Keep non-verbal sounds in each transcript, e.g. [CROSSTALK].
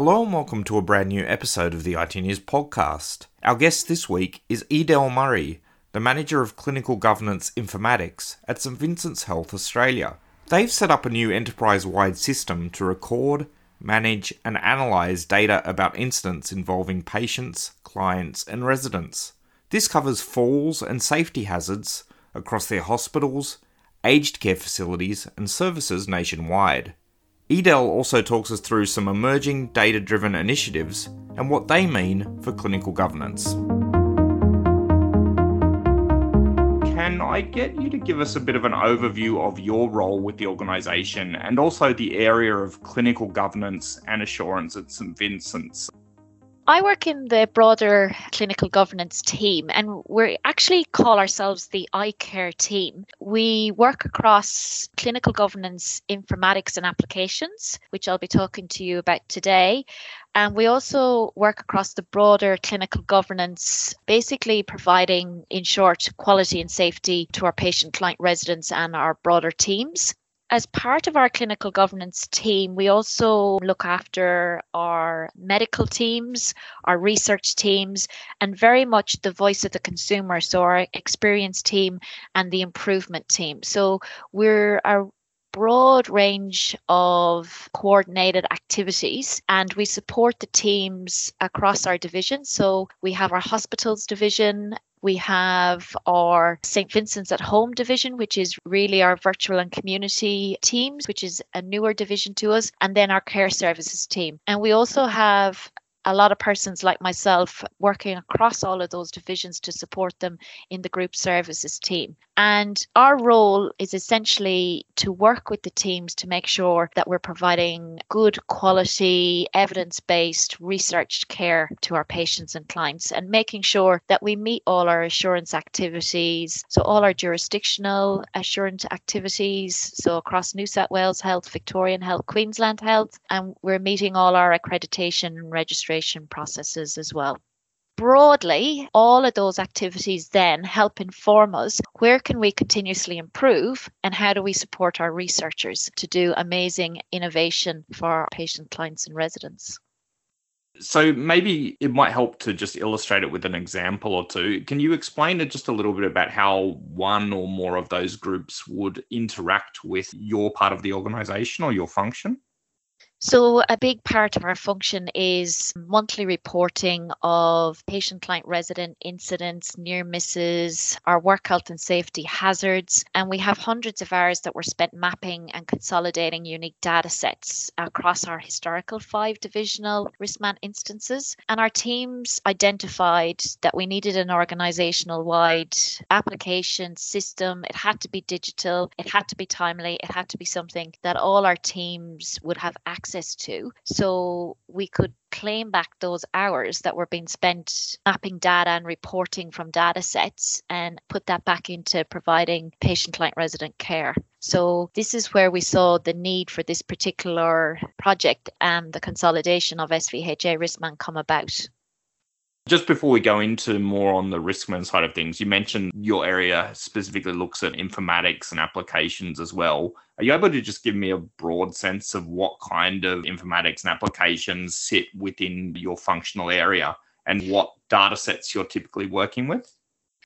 Hello and welcome to a brand new episode of the iTnews podcast. Our guest this week is Edel Murray, the Manager of Clinical Governance Informatics at St Vincent's Health Australia. They've set up a new enterprise wide system to record, manage, and analyse data about incidents involving patients, clients, and residents. This covers falls and safety hazards across their hospitals, aged care facilities, and services nationwide. Edel also talks us through some emerging data driven initiatives and what they mean for clinical governance. Can I get you to give us a bit of an overview of your role with the organisation and also the area of clinical governance and assurance at St Vincent's? I work in the broader clinical governance team, and we actually call ourselves the iCare team. We work across clinical governance informatics and applications, which I'll be talking to you about today. And we also work across the broader clinical governance, basically providing, in short, quality and safety to our patient, client, residents, and our broader teams as part of our clinical governance team, we also look after our medical teams, our research teams, and very much the voice of the consumer. So, our experience team and the improvement team. So, we're a broad range of coordinated activities and we support the teams across our division. So we have our hospitals division we have our St. Vincent's at Home division, which is really our virtual and community teams, which is a newer division to us, and then our care services team. And we also have a lot of persons like myself working across all of those divisions to support them in the group services team. And our role is essentially to work with the teams to make sure that we're providing good quality, evidence based, researched care to our patients and clients and making sure that we meet all our assurance activities. So, all our jurisdictional assurance activities, so across New South Wales Health, Victorian Health, Queensland Health, and we're meeting all our accreditation and registration processes as well broadly, all of those activities then help inform us where can we continuously improve and how do we support our researchers to do amazing innovation for our patient clients and residents. So maybe it might help to just illustrate it with an example or two. Can you explain just a little bit about how one or more of those groups would interact with your part of the organization or your function? So, a big part of our function is monthly reporting of patient, client, resident incidents, near misses, our work health and safety hazards. And we have hundreds of hours that were spent mapping and consolidating unique data sets across our historical five divisional riskman instances. And our teams identified that we needed an organizational wide application system. It had to be digital, it had to be timely, it had to be something that all our teams would have access access to. So we could claim back those hours that were being spent mapping data and reporting from data sets and put that back into providing patient client resident care. So this is where we saw the need for this particular project and the consolidation of SVHA Riskman come about. Just before we go into more on the riskman side of things, you mentioned your area specifically looks at informatics and applications as well. Are you able to just give me a broad sense of what kind of informatics and applications sit within your functional area and what data sets you're typically working with?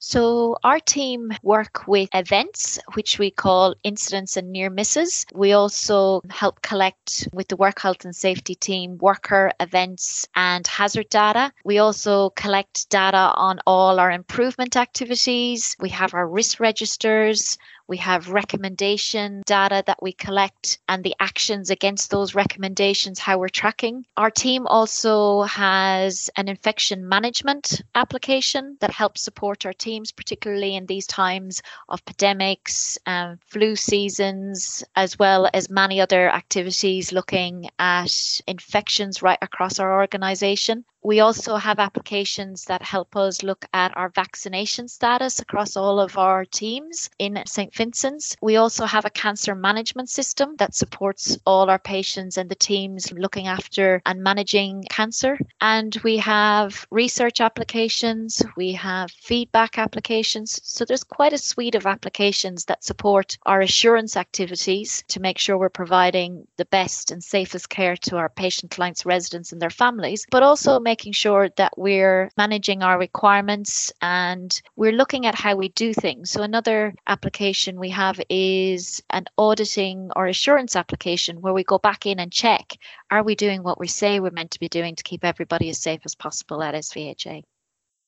So, our team work with events, which we call incidents and near misses. We also help collect with the work health and safety team worker events and hazard data. We also collect data on all our improvement activities. We have our risk registers. We have recommendation data that we collect and the actions against those recommendations, how we're tracking. Our team also has an infection management application that helps support our teams, particularly in these times of pandemics and flu seasons, as well as many other activities looking at infections right across our organization. We also have applications that help us look at our vaccination status across all of our teams in St. Vincent's. We also have a cancer management system that supports all our patients and the teams looking after and managing cancer. And we have research applications, we have feedback applications. So there's quite a suite of applications that support our assurance activities to make sure we're providing the best and safest care to our patient clients, residents, and their families, but also making sure that we're managing our requirements and we're looking at how we do things. So, another application we have is an auditing or assurance application where we go back in and check are we doing what we say we're meant to be doing to keep everybody as safe as possible at SVHA?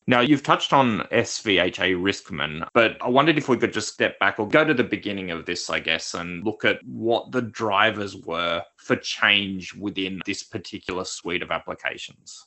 Now, you've touched on SVHA Riskman, but I wondered if we could just step back or go to the beginning of this, I guess, and look at what the drivers were for change within this particular suite of applications.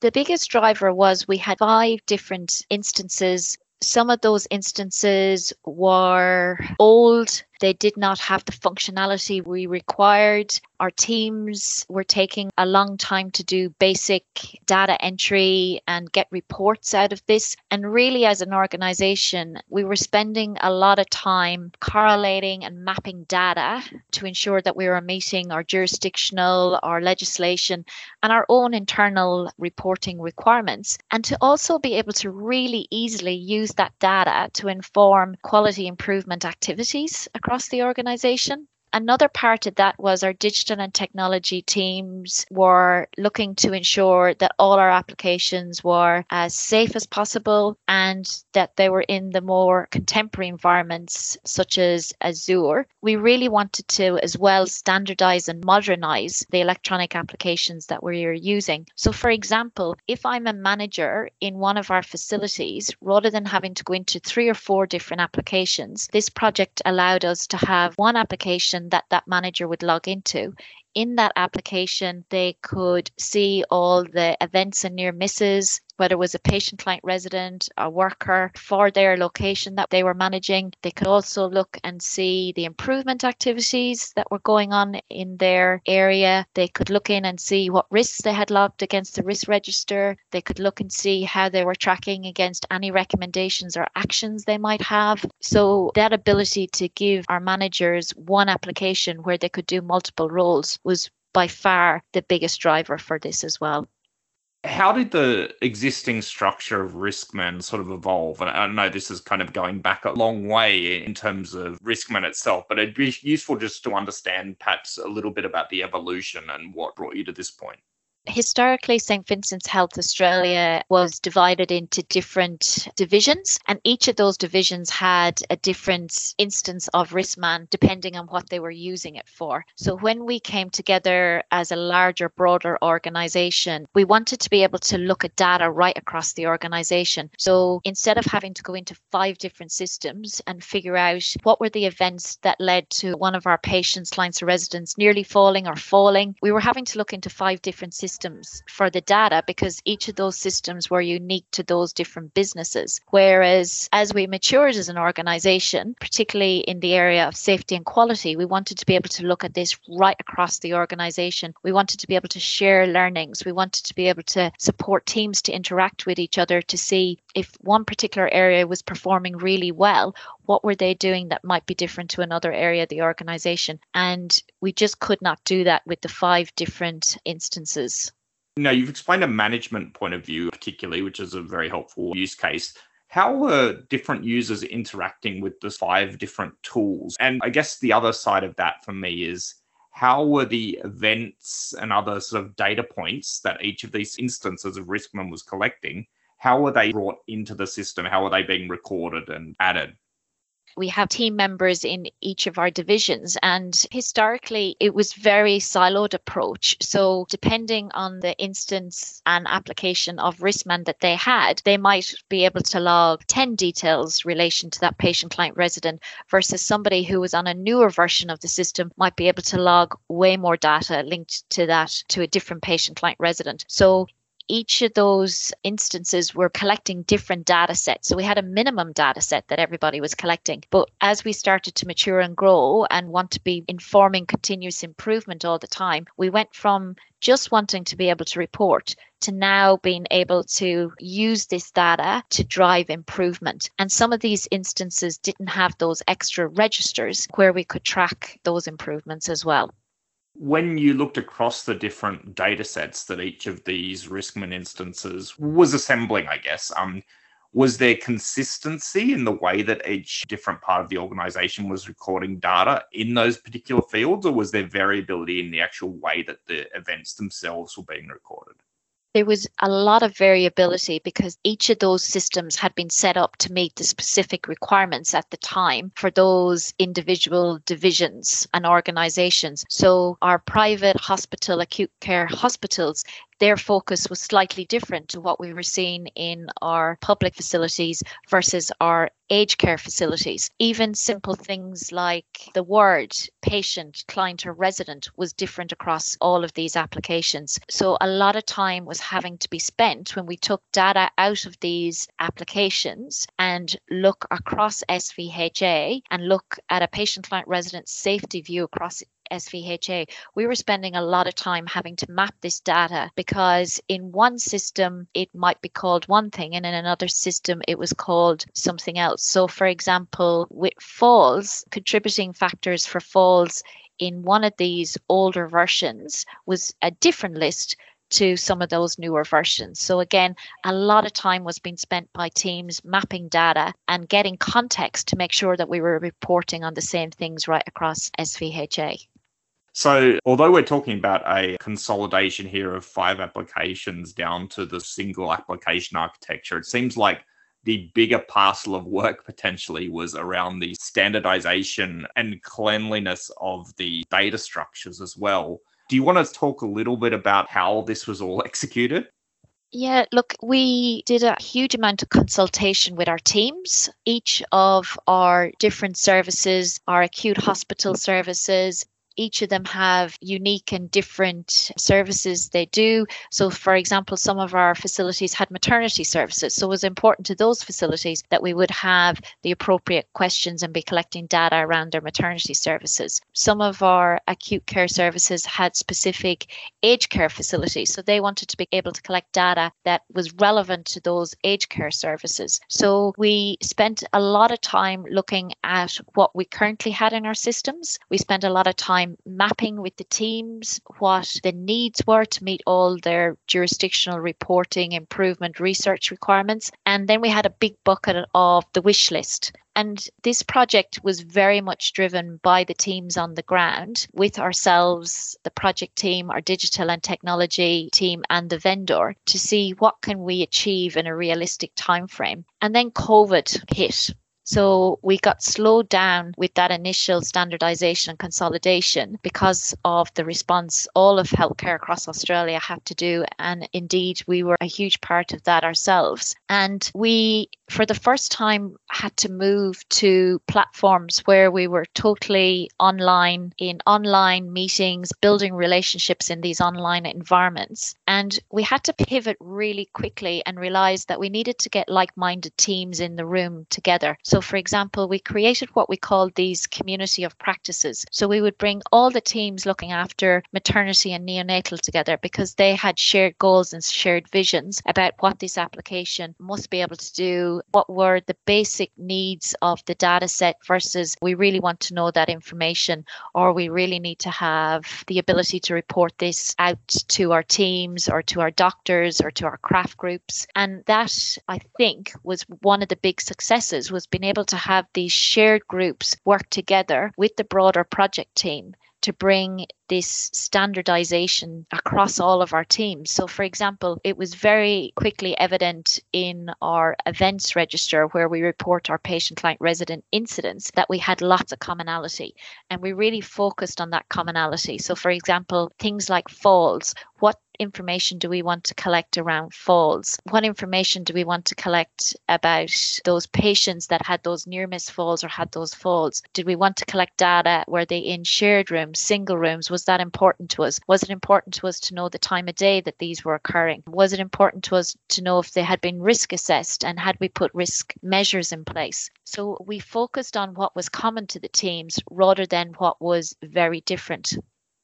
The biggest driver was we had five different instances. Some of those instances were old they did not have the functionality we required. Our teams were taking a long time to do basic data entry and get reports out of this. And really, as an organization, we were spending a lot of time correlating and mapping data to ensure that we were meeting our jurisdictional, our legislation, and our own internal reporting requirements. And to also be able to really easily use that data to inform quality improvement activities across the organization. Another part of that was our digital and technology teams were looking to ensure that all our applications were as safe as possible and that they were in the more contemporary environments such as Azure. We really wanted to as well standardize and modernize the electronic applications that we are using. So for example, if I'm a manager in one of our facilities, rather than having to go into three or four different applications, this project allowed us to have one application that that manager would log into in that application, they could see all the events and near misses, whether it was a patient, client, resident, a worker for their location that they were managing. They could also look and see the improvement activities that were going on in their area. They could look in and see what risks they had logged against the risk register. They could look and see how they were tracking against any recommendations or actions they might have. So, that ability to give our managers one application where they could do multiple roles was by far the biggest driver for this as well. How did the existing structure of Riskman sort of evolve? And I know this is kind of going back a long way in terms of Riskman itself, but it'd be useful just to understand perhaps a little bit about the evolution and what brought you to this point historically, St. Vincent's Health Australia was divided into different divisions, and each of those divisions had a different instance of Riskman depending on what they were using it for. So when we came together as a larger, broader organization, we wanted to be able to look at data right across the organization. So instead of having to go into five different systems and figure out what were the events that led to one of our patients, clients, or residents nearly falling or falling, we were having to look into five different systems systems for the data because each of those systems were unique to those different businesses. Whereas as we matured as an organization, particularly in the area of safety and quality, we wanted to be able to look at this right across the organization. We wanted to be able to share learnings. We wanted to be able to support teams to interact with each other to see if one particular area was performing really well, what were they doing that might be different to another area of the organization? And we just could not do that with the five different instances. Now, you've explained a management point of view, particularly, which is a very helpful use case. How were different users interacting with the five different tools? And I guess the other side of that for me is how were the events and other sort of data points that each of these instances of Riskman was collecting, how were they brought into the system? How were they being recorded and added? We have team members in each of our divisions and historically it was very siloed approach. So depending on the instance and application of riskman that they had they might be able to log 10 details relation to that patient client resident versus somebody who was on a newer version of the system might be able to log way more data linked to that to a different patient client resident. So each of those instances were collecting different data sets. So we had a minimum data set that everybody was collecting. But as we started to mature and grow and want to be informing continuous improvement all the time, we went from just wanting to be able to report to now being able to use this data to drive improvement. And some of these instances didn't have those extra registers where we could track those improvements as well when you looked across the different data sets that each of these riskman instances was assembling i guess um, was there consistency in the way that each different part of the organization was recording data in those particular fields or was there variability in the actual way that the events themselves were being recorded there was a lot of variability because each of those systems had been set up to meet the specific requirements at the time for those individual divisions and organizations. So, our private hospital, acute care hospitals, their focus was slightly different to what we were seeing in our public facilities versus our aged care facilities. Even simple things like the word patient, client, or resident was different across all of these applications. So a lot of time was having to be spent when we took data out of these applications and look across SVHA and look at a patient, client, resident safety view across SVHA, we were spending a lot of time having to map this data because in one system it might be called one thing and in another system it was called something else. So, for example, with falls, contributing factors for falls in one of these older versions was a different list to some of those newer versions. So, again, a lot of time was being spent by teams mapping data and getting context to make sure that we were reporting on the same things right across SVHA. So, although we're talking about a consolidation here of five applications down to the single application architecture, it seems like the bigger parcel of work potentially was around the standardization and cleanliness of the data structures as well. Do you want to talk a little bit about how this was all [LAUGHS] executed? Yeah, look, we did a huge amount of consultation with our teams. Each of our different services, our acute hospital services, each of them have unique and different services they do. So, for example, some of our facilities had maternity services. So, it was important to those facilities that we would have the appropriate questions and be collecting data around their maternity services. Some of our acute care services had specific aged care facilities. So, they wanted to be able to collect data that was relevant to those aged care services. So, we spent a lot of time looking at what we currently had in our systems. We spent a lot of time time mapping with the teams what the needs were to meet all their jurisdictional reporting, improvement, research requirements. And then we had a big bucket of the wish list. And this project was very much driven by the teams on the ground with ourselves, the project team, our digital and technology team, and the vendor to see what can we achieve in a realistic time frame. And then COVID hit so we got slowed down with that initial standardization and consolidation because of the response all of healthcare across Australia had to do. And indeed, we were a huge part of that ourselves. And we, for the first time, had to move to platforms where we were totally online in online meetings, building relationships in these online environments. And we had to pivot really quickly and realize that we needed to get like minded teams in the room together. So so, for example, we created what we called these community of practices. So, we would bring all the teams looking after maternity and neonatal together because they had shared goals and shared visions about what this application must be able to do, what were the basic needs of the data set versus we really want to know that information or we really need to have the ability to report this out to our teams or to our doctors or to our craft groups. And that, I think, was one of the big successes was being able to have these shared groups work together with the broader project team to bring this standardization across all of our teams. So, for example, it was very quickly evident in our events register where we report our patient client resident incidents that we had lots of commonality and we really focused on that commonality. So, for example, things like falls, what information do we want to collect around falls? What information do we want to collect about those patients that had those near miss falls or had those falls? Did we want to collect data? Were they in shared rooms, single rooms? Was that important to us? Was it important to us to know the time of day that these were occurring? Was it important to us to know if they had been risk assessed and had we put risk measures in place? So we focused on what was common to the teams rather than what was very different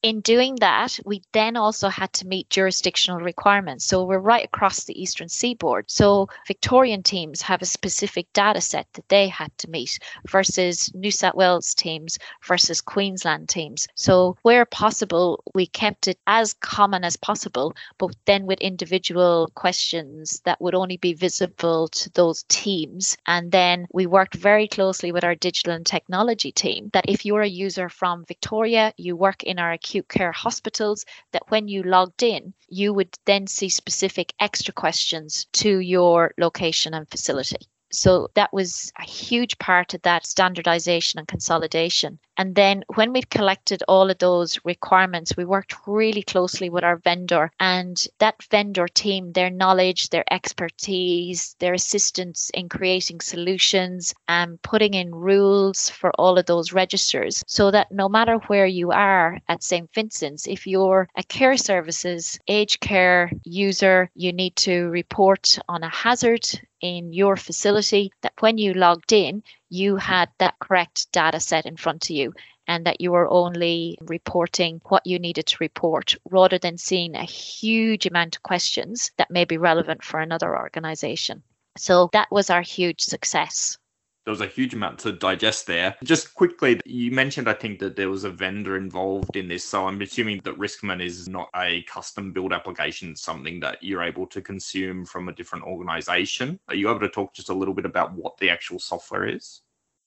in doing that, we then also had to meet jurisdictional requirements. So we're right across the eastern seaboard. So Victorian teams have a specific data set that they had to meet versus New South Wales teams versus Queensland teams. So where possible, we kept it as common as possible, but then with individual questions that would only be visible to those teams. And then we worked very closely with our digital and technology team that if you're a user from Victoria, you work in our acute care hospitals that when you logged in, you would then see specific extra questions to your location and facility. So that was a huge part of that standardization and consolidation. And then when we've collected all of those requirements, we worked really closely with our vendor and that vendor team, their knowledge, their expertise, their assistance in creating solutions and putting in rules for all of those registers so that no matter where you are at St. Vincent's, if you're a care services aged care user, you need to report on a hazard in your facility that when you logged in, you had that correct data set in front of you and that you were only reporting what you needed to report rather than seeing a huge amount of questions that may be relevant for another organization. So that was our huge success there was a huge amount to digest there. Just quickly, you mentioned, I think, that there was a vendor involved in this. So I'm assuming that Riskman is not a custom build application, something that you're able to consume from a different organization. Are you able to talk just a little bit about what the actual software is?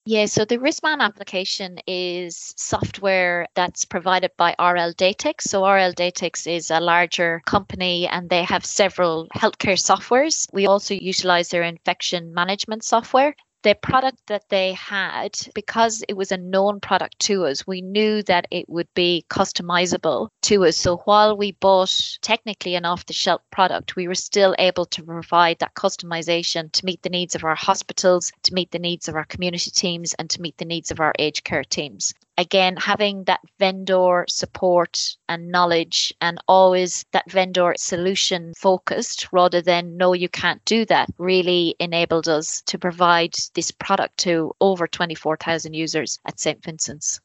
Yeah, so the Riskman application is software that's provided by RL Datix. So RL Datix is a larger company and they have several healthcare softwares. We also utilize their infection management software the product that they had, because it was a known product to us, we knew that it would be customizable to us. So while we bought technically an off the shelf product, we were still able to provide that customization to meet the needs of our hospitals, to meet the needs of our community teams, and to meet the needs of our aged care teams again having that vendor support and knowledge and always that vendor solution focused rather than no you can't do that really enabled us to provide this product to over 24,000 users at St Vincent's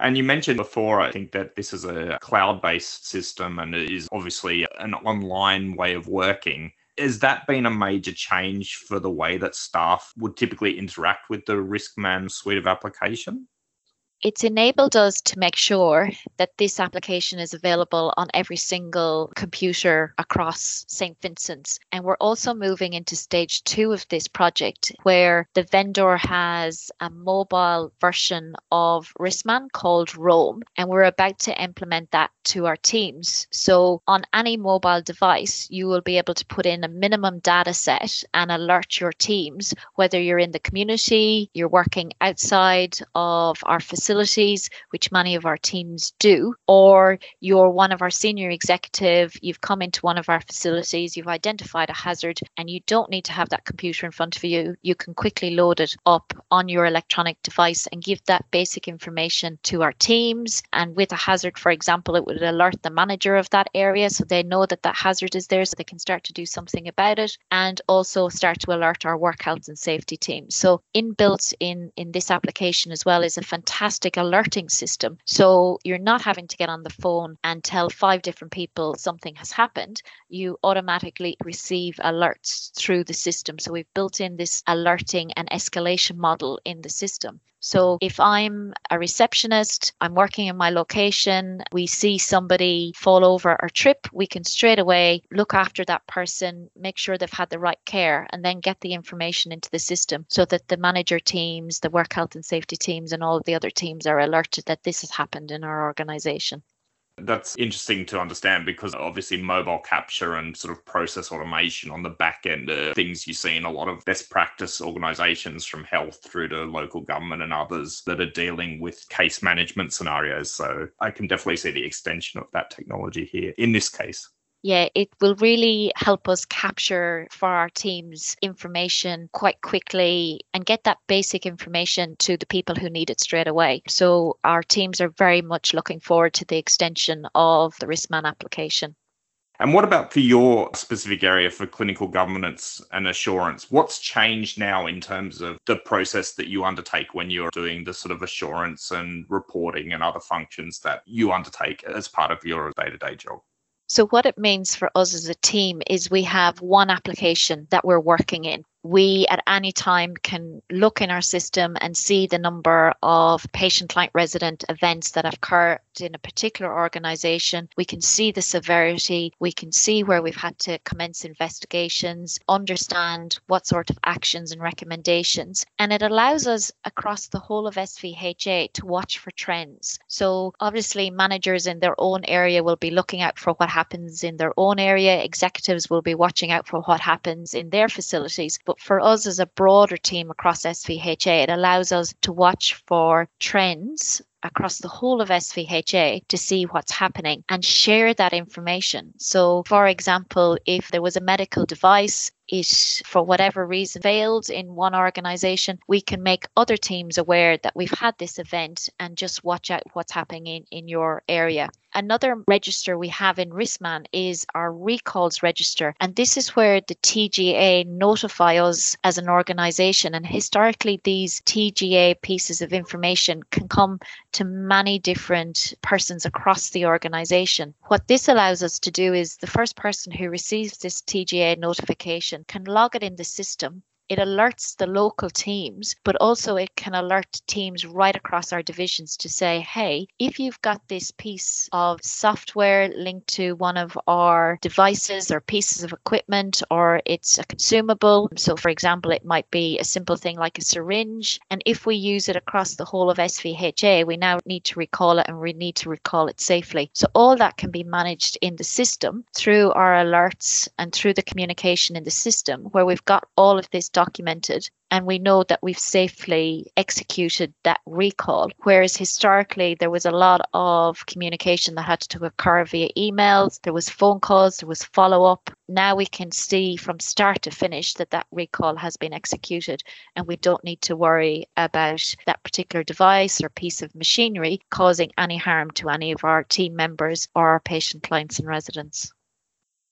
and you mentioned before, I think that this is a cloud based system and it is obviously an online way of working. Has that been a major change for the way that staff would typically interact with the Riskman suite of application? It's enabled us to make sure that this application is available on every single computer across St. Vincent's. And we're also moving into stage two of this project where the vendor has a mobile version of Riskman called Roam. And we're about to implement that to our teams. So on any mobile device, you will be able to put in a minimum data set and alert your teams, whether you're in the community, you're working outside of our facility facilities, which many of our teams do, or you're one of our senior executive, you've come into one of our facilities, you've identified a hazard, and you don't need to have that computer in front of you. You can quickly load it up on your electronic device and give that basic information to our teams. And with a hazard, for example, it would alert the manager of that area so they know that that hazard is there so they can start to do something about it and also start to alert our work health and safety team. So inbuilt in in this application as well is a fantastic fantastic alerting system. So you're not having to get on the phone and tell five different people something has happened. You automatically receive alerts through the system. So we've built in this alerting and escalation model in the system. So if I'm a receptionist, I'm working in my location, we see somebody fall over or trip, we can straight away look after that person, make sure they've had the right care, and then get the information into the system so that the manager teams, the work health and safety teams, and all of the other teams are alerted that this has happened in our organization. That's interesting to understand because obviously mobile capture and sort of process automation on the back end are things you see in a lot of best practice organizations from health through to local government and others that are dealing with case management scenarios. So I can definitely see the extension of that technology here in this case. Yeah, it will really help us capture for our teams information quite quickly and get that basic information to the people who need it straight away. So our teams are very much looking forward to the extension of the Riskman application. And what about for your specific area for clinical governance and assurance? What's changed now in terms of the process that you undertake when you're doing the sort of assurance and reporting and other functions that you undertake as part of your day to day job? So, what it means for us as a team is we have one application that we're working in. We at any time can look in our system and see the number of patient client resident events that have in a particular organization. We can see the severity, we can see where we've had to commence investigations, understand what sort of actions and recommendations. And it allows us across the whole of SVHA to watch for trends. So, obviously, managers in their own area will be looking out for what happens in their own area, executives will be watching out for what happens in their facilities. But for us as a broader team across SVHA, it allows us to watch for trends across the whole of SVHA to see what's happening and share that information. So, for example, if there was a medical device it, for whatever reason, failed in one organization, we can make other teams aware that we've had this event and just watch out what's happening in, in your area. Another register we have in Riskman is our recalls register. And this is where the TGA notify us as an organization. And historically, these TGA pieces of information can come to many different persons across the organization. What this allows us to do is the first person who receives this TGA notification can log it in the system it alerts the local teams, but also it can alert teams right across our divisions to say, hey, if you've got this piece of software linked to one of our devices or pieces of equipment, or it's a consumable. So, for example, it might be a simple thing like a syringe. And if we use it across the whole of SVHA, we now need to recall it and we need to recall it safely. So, all that can be managed in the system through our alerts and through the communication in the system where we've got all of this documented and we know that we've safely executed that recall. Whereas historically, there was a lot of communication that had to occur via emails, there was phone calls, there was follow up. Now we can see from start to finish that that recall has been executed, and we don't need to worry about that particular device or piece of machinery causing any harm to any of our team members or our patient clients and residents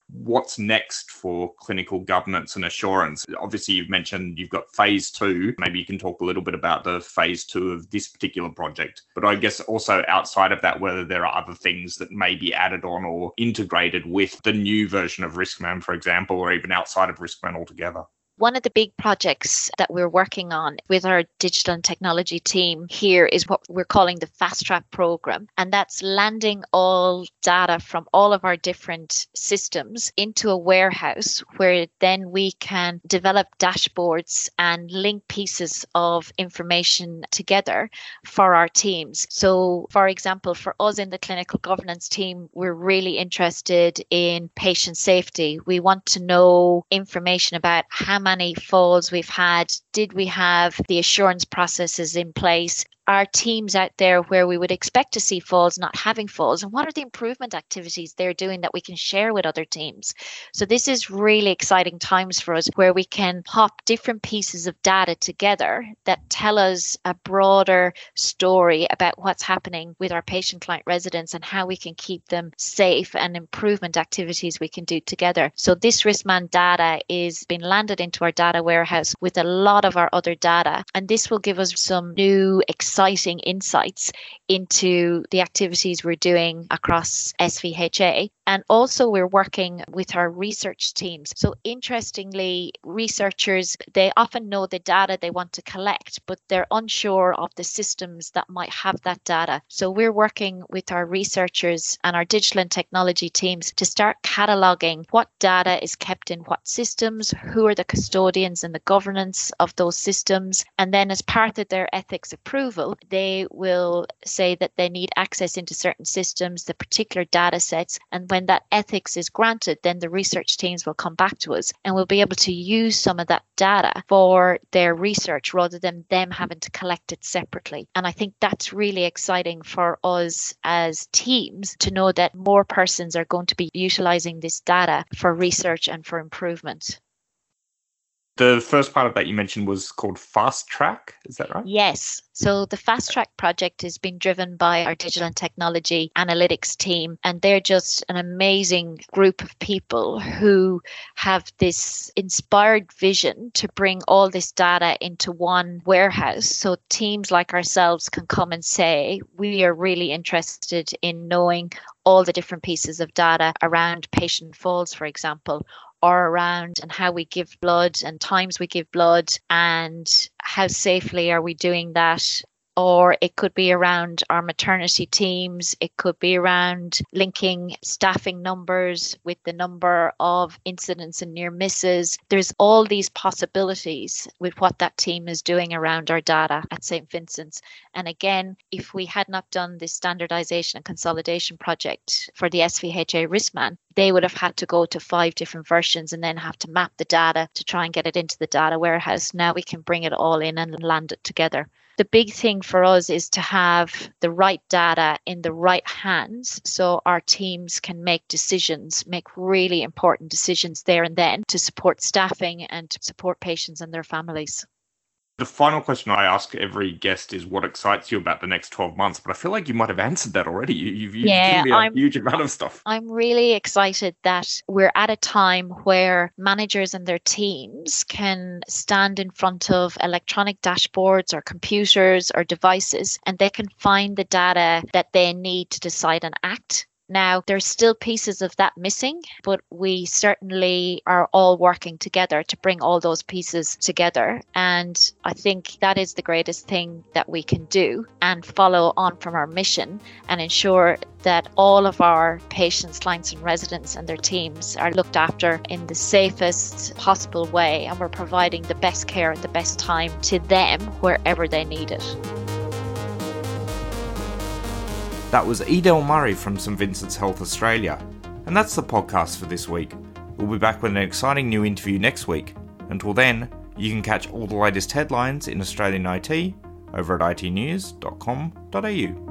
what's next for clinical governance and assurance? Obviously, you've mentioned you've got phase two. Maybe you can talk a little bit about the phase two of this particular project. But I guess also outside of that, whether there are other things that may be added on or integrated with the new version of Riskman, for example, or even outside of Riskman altogether. One of the big projects that we're working on with our digital and technology team here is what we're calling the Fast Track program. And that's landing all data from all of our different systems into a warehouse where then we can develop dashboards and link pieces of information together for our teams. So, for example, for us in the clinical governance team, we're really interested in patient safety. We want to know information about how many falls we've had? Did we have the assurance processes in place? Are teams out there where we would expect to see falls not having falls? And what are the improvement activities they're doing that we can share with other teams? So, this is really exciting times for us where we can pop different pieces of data together that tell us a broader story about what's happening with our patient client residents and how we can keep them safe and improvement activities we can do together. So, this Riskman data is being landed into our data warehouse with a lot of our other data, and this will give us some new, exciting exciting insights into the activities we're doing across SVHA. And also, we're working with our research teams. So, interestingly, researchers they often know the data they want to collect, but they're unsure of the systems that might have that data. So, we're working with our researchers and our digital and technology teams to start cataloging what data is kept in what systems, who are the custodians and the governance of those systems. And then, as part of their ethics approval, they will say that they need access into certain systems, the particular data sets, and when that ethics is granted, then the research teams will come back to us and we'll be able to use some of that data for their research rather than them having to collect it separately. And I think that's really exciting for us as teams to know that more persons are going to be utilizing this data for research and for improvement. The first part of that you mentioned was called Fast Track. Is that right? Yes. So the Fast Track project has been driven by our digital and technology analytics team, and they're just an amazing group of people who have this inspired vision to bring all this data into one warehouse. So teams like ourselves can come and say, we are really interested in knowing all the different pieces of data around patient falls, for example, or around and how we give blood and times we give blood and how safely are we doing that or it could be around our maternity teams. It could be around linking staffing numbers with the number of incidents and near misses. There's all these possibilities with what that team is doing around our data at St. Vincent's. And again, if we had not done this standardization and consolidation project for the SVHA Riskman, they would have had to go to five different versions and then have to map the data to try and get it into the data warehouse. Now we can bring it all in and land it together the big thing for us is to have the right data in the right hands so our teams can make decisions, make really important decisions there and then to support staffing and to support patients and their families. The final question I ask every guest is what excites you about the next 12 months, but I feel like you might have answered that already. You, have yeah, given me a I'm, huge amount of stuff. I'm really excited that we're at a time where managers and their teams can stand in front of electronic dashboards or computers or devices and they can find the data that they need to decide and act now, there's still pieces of that missing, but we certainly are all working together to bring all those pieces together. And I think that is the greatest thing that we can do and follow on from our mission and ensure that all of our patients, clients, and residents and their teams are looked after in the safest possible way. And we're providing the best care at the best time to them wherever they need it. That was Edel Murray from St Vincent's Health Australia. And that's the podcast for this week. We'll be back with an exciting new interview next week. Until then, you can catch all the latest headlines in Australian IT over at itnews.com.au.